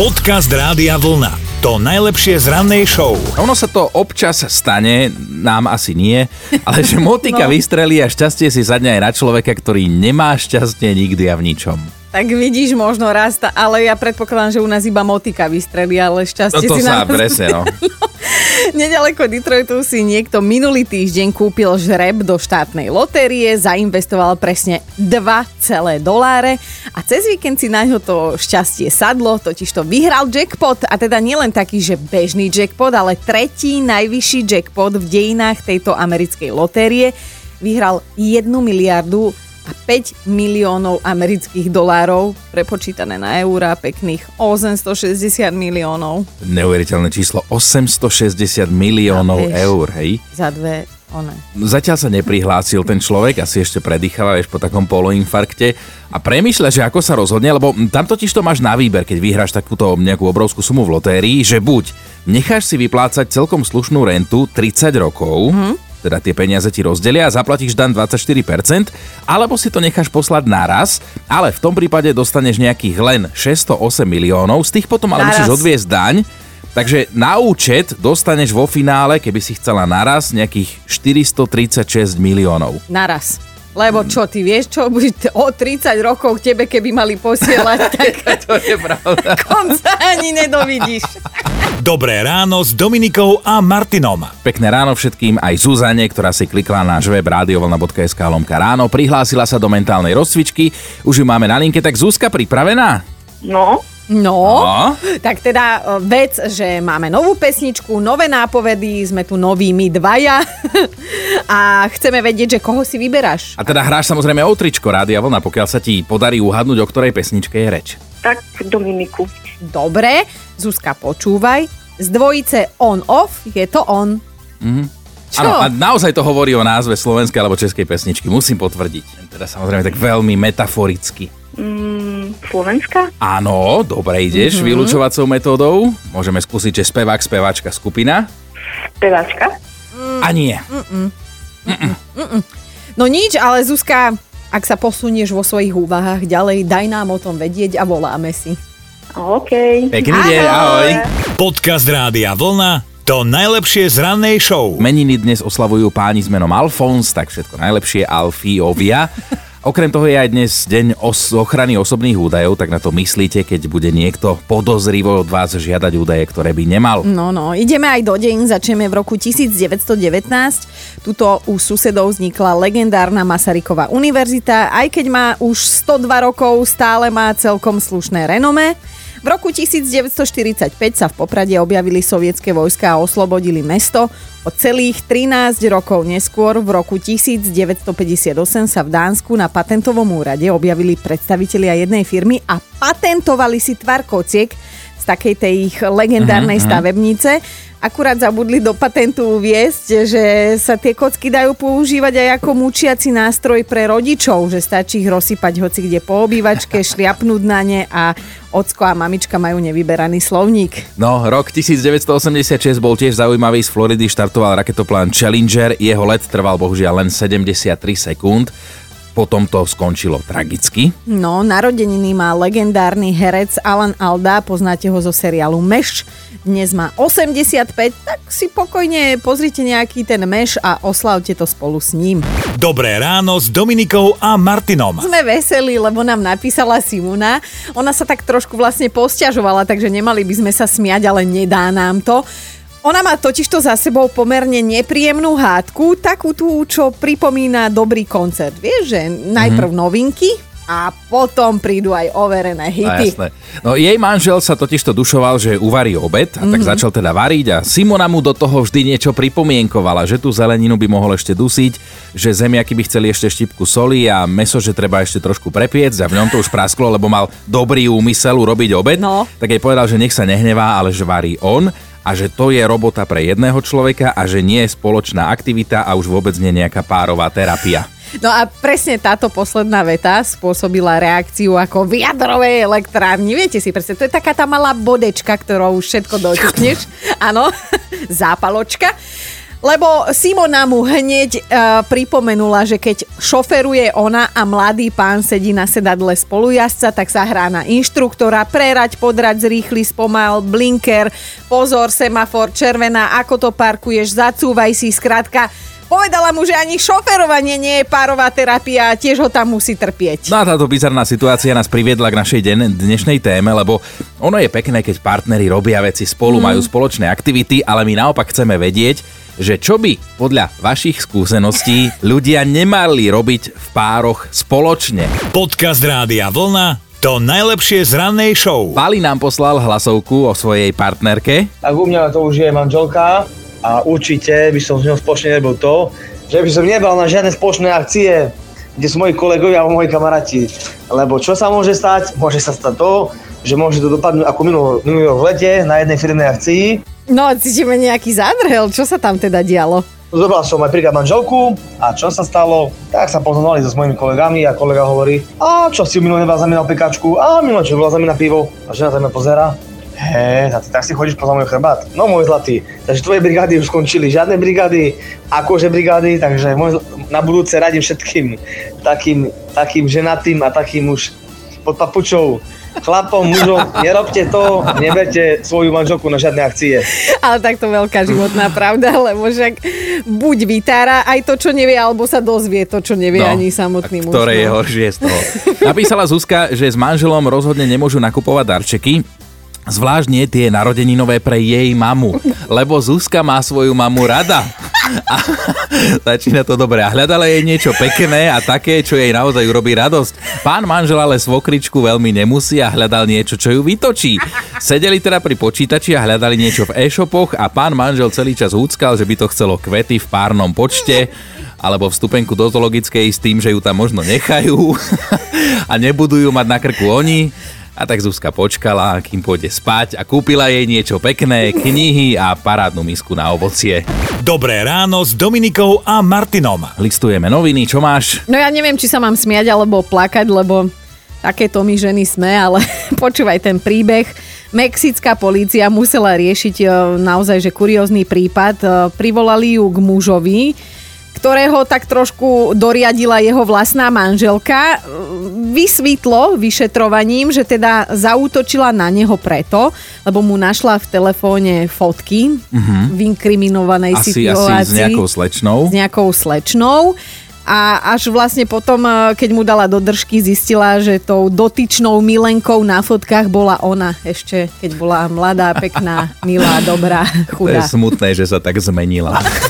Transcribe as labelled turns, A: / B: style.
A: Podcast Rádia Vlna. To najlepšie z rannej show.
B: Ono sa to občas stane, nám asi nie, ale že motika no. vystrelí a šťastie si sadne aj na človeka, ktorý nemá šťastie nikdy a v ničom.
C: Tak vidíš, možno raz, ale ja predpokladám, že u nás iba motika vystrelí, ale
B: No
C: šťastie
B: to
C: si
B: sa
C: na
B: presne, no.
C: Nedaleko Detroitu si niekto minulý týždeň kúpil žreb do štátnej lotérie, zainvestoval presne 2 doláre a cez víkend si na ňo to šťastie sadlo, totiž to vyhral jackpot a teda nielen taký, že bežný jackpot, ale tretí najvyšší jackpot v dejinách tejto americkej lotérie. Vyhral 1 miliardu a 5 miliónov amerických dolárov, prepočítané na eurá, pekných 860 miliónov
B: Neuveriteľné číslo 860 miliónov
C: vieš.
B: eur, hej.
C: za dve one.
B: Zatiaľ sa neprihlásil ten človek, asi ešte predýcháva, vieš, po takom poloinfarkte a premýšľa, že ako sa rozhodne, lebo tam totiž to máš na výber, keď vyhráš takúto nejakú obrovskú sumu v lotérii, že buď necháš si vyplácať celkom slušnú rentu 30 rokov, teda tie peniaze ti rozdelia a zaplatíš dan 24%, alebo si to necháš poslať naraz, ale v tom prípade dostaneš nejakých len 608 miliónov, z tých potom ale
C: Naraz.
B: musíš odviesť daň, Takže na účet dostaneš vo finále, keby si chcela naraz, nejakých 436 miliónov.
C: Naraz. Lebo čo, ty vieš, čo o 30 rokov k tebe, keby mali posielať, tak
B: to je pravda.
C: konca ani nedovidíš.
A: Dobré ráno s Dominikou a Martinom.
B: Pekné ráno všetkým, aj Zuzane, ktorá si klikla na web radiovolna.sk lomka ráno, prihlásila sa do mentálnej rozcvičky, už ju máme na linke, tak Zuzka pripravená?
D: No,
C: No,
B: No.
C: tak teda e, vec, že máme novú pesničku, nové nápovedy, sme tu noví my dvaja a chceme vedieť, že koho si vyberáš.
B: A teda hráš samozrejme o tričko Rádia Vlna, pokiaľ sa ti podarí uhadnúť, o ktorej pesničke je reč.
D: tak Dominiku.
C: Dobre, Zuzka, počúvaj. Z dvojice on-off je to on. Čo?
B: Áno, a naozaj to hovorí o názve slovenskej alebo českej pesničky, musím potvrdiť. Teda samozrejme tak veľmi metaforicky.
D: Mm, Slovenska?
B: Áno, dobre ideš mm-hmm. vylúčovacou metódou. Môžeme skúsiť, že spevák, speváčka, skupina.
D: Speváčka?
B: A nie.
C: No nič, ale Zuzka, ak sa posunieš vo svojich úvahách ďalej, daj nám o tom vedieť a voláme si.
D: OK.
B: Pekný deň, ahoj.
A: Podcast Rádia Vlna. To najlepšie z rannej show.
B: Meniny dnes oslavujú páni s menom Alfons, tak všetko najlepšie, Alfiovia. Okrem toho je aj dnes deň os- ochrany osobných údajov, tak na to myslíte, keď bude niekto podozrivo od vás žiadať údaje, ktoré by nemal.
C: No, no, ideme aj do deň, začneme v roku 1919. Tuto u susedov vznikla legendárna Masaryková univerzita, aj keď má už 102 rokov, stále má celkom slušné renome. V roku 1945 sa v Poprade objavili sovietske vojska a oslobodili mesto. O celých 13 rokov neskôr, v roku 1958 sa v Dánsku na patentovom úrade objavili predstavitelia jednej firmy a patentovali si tvar kociek z takej tej ich legendárnej stavebnice. Akurát zabudli do patentu uviesť, že sa tie kocky dajú používať aj ako mučiaci nástroj pre rodičov, že stačí ich rozsypať hoci kde po obývačke, šliapnúť na ne a ocko a mamička majú nevyberaný slovník.
B: No, rok 1986 bol tiež zaujímavý. Z Floridy štartoval raketoplán Challenger. Jeho let trval bohužiaľ len 73 sekúnd. Potom to skončilo tragicky.
C: No, narodeniny má legendárny herec Alan Alda, poznáte ho zo seriálu Meš. Dnes má 85, tak si pokojne pozrite nejaký ten Meš a oslavte to spolu s ním.
A: Dobré ráno s Dominikou a Martinom.
C: Sme veselí, lebo nám napísala Simona. Ona sa tak trošku vlastne posťažovala, takže nemali by sme sa smiať, ale nedá nám to. Ona má totižto za sebou pomerne nepríjemnú hádku, takú tú, čo pripomína dobrý koncert. Vieš, že najprv novinky a potom prídu aj overené
B: No,
C: hity.
B: jasné. No jej manžel sa totižto dušoval, že uvarí obed a tak začal teda variť a Simona mu do toho vždy niečo pripomienkovala, že tú zeleninu by mohol ešte dusiť, že zemiaky by chceli ešte štipku soli a meso, že treba ešte trošku prepiec a v ňom to už prasklo, lebo mal dobrý úmysel urobiť obed.
C: No.
B: Tak jej povedal, že nech sa nehnevá, ale že varí on a že to je robota pre jedného človeka a že nie je spoločná aktivita a už vôbec nie nejaká párová terapia.
C: No a presne táto posledná veta spôsobila reakciu ako v jadrovej elektrárni. Viete si presne, to je taká tá malá bodečka, ktorou už všetko dotkneš. Áno, zápaločka. Lebo Simona mu hneď uh, pripomenula, že keď šoferuje ona a mladý pán sedí na sedadle spolujazca, tak sa hrá na inštruktora, prerať, podrať, zrýchli, spomal, blinker, pozor, semafor, červená, ako to parkuješ, zacúvaj si, skrátka Povedala mu, že ani šoferovanie nie je párová terapia a tiež ho tam musí trpieť.
B: No a táto bizarná situácia nás priviedla k našej den- dnešnej téme, lebo ono je pekné, keď partneri robia veci spolu, mm. majú spoločné aktivity, ale my naopak chceme vedieť, že čo by podľa vašich skúseností ľudia nemali robiť v pároch spoločne.
A: Podcast Rádia Vlna to najlepšie z rannej show.
B: Pali nám poslal hlasovku o svojej partnerke.
E: Tak u mňa to už je manželka a určite by som s ňou spoločne nerobil to, že by som nebral na žiadne spoločné akcie, kde sú moji kolegovia alebo moji kamaráti. Lebo čo sa môže stať? Môže sa stať to, že môže to dopadnúť ako minulo, minulo v lete na jednej firmnej akcii.
C: No, cítime nejaký zádrhel. Čo sa tam teda dialo?
E: Zobral som aj príklad manželku a čo sa stalo? Tak sa poznali so s mojimi kolegami a kolega hovorí, a čo si minulý nebol za mňa na pekačku, a minulý čo bola za mňa na pivo. A žena sa mňa pozera, Hej, tak, tak si chodíš po môj chrbát. No môj zlatý, takže tvoje brigády už skončili, žiadne brigády, akože brigády, takže môj, na budúce radím všetkým takým, takým ženatým a takým už pod papučou chlapom, mužom, nerobte to, neberte svoju manželku na žiadne akcie.
C: Ale takto veľká životná pravda, lebo však buď vytára aj to, čo nevie, alebo sa dozvie to, čo nevie no, ani samotný muž.
B: Ktoré
C: no.
B: je horšie z toho. Napísala Zuzka, že s manželom rozhodne nemôžu nakupovať darčeky, Zvlášť nie tie narodeninové pre jej mamu, lebo Zuzka má svoju mamu rada. A začína to dobre. A hľadala jej niečo pekné a také, čo jej naozaj urobí radosť. Pán manžel ale svokričku veľmi nemusí a hľadal niečo, čo ju vytočí. Sedeli teda pri počítači a hľadali niečo v e-shopoch a pán manžel celý čas húckal, že by to chcelo kvety v párnom počte alebo vstupenku do zoologickej s tým, že ju tam možno nechajú a nebudú ju mať na krku oni. A tak Zuzka počkala, kým pôjde spať a kúpila jej niečo pekné, knihy a parádnu misku na ovocie.
A: Dobré ráno s Dominikou a Martinom.
B: Listujeme noviny, čo máš?
C: No ja neviem, či sa mám smiať alebo plakať, lebo takéto my ženy sme, ale počúvaj ten príbeh. Mexická polícia musela riešiť e, naozaj že kuriózny prípad. E, privolali ju k mužovi, ktorého tak trošku doriadila jeho vlastná manželka. Vysvítlo vyšetrovaním, že teda zaútočila na neho preto, lebo mu našla v telefóne fotky uh-huh. v inkriminovanej
B: asi,
C: situácii.
B: Asi s nejakou slečnou.
C: S nejakou slečnou. A až vlastne potom, eh, keď mu dala do držky, zistila, že tou dotyčnou milenkou na fotkách bola ona ešte, keď bola mladá, pekná, milá, dobrá, chudá.
B: To je smutné, že sa tak zmenila.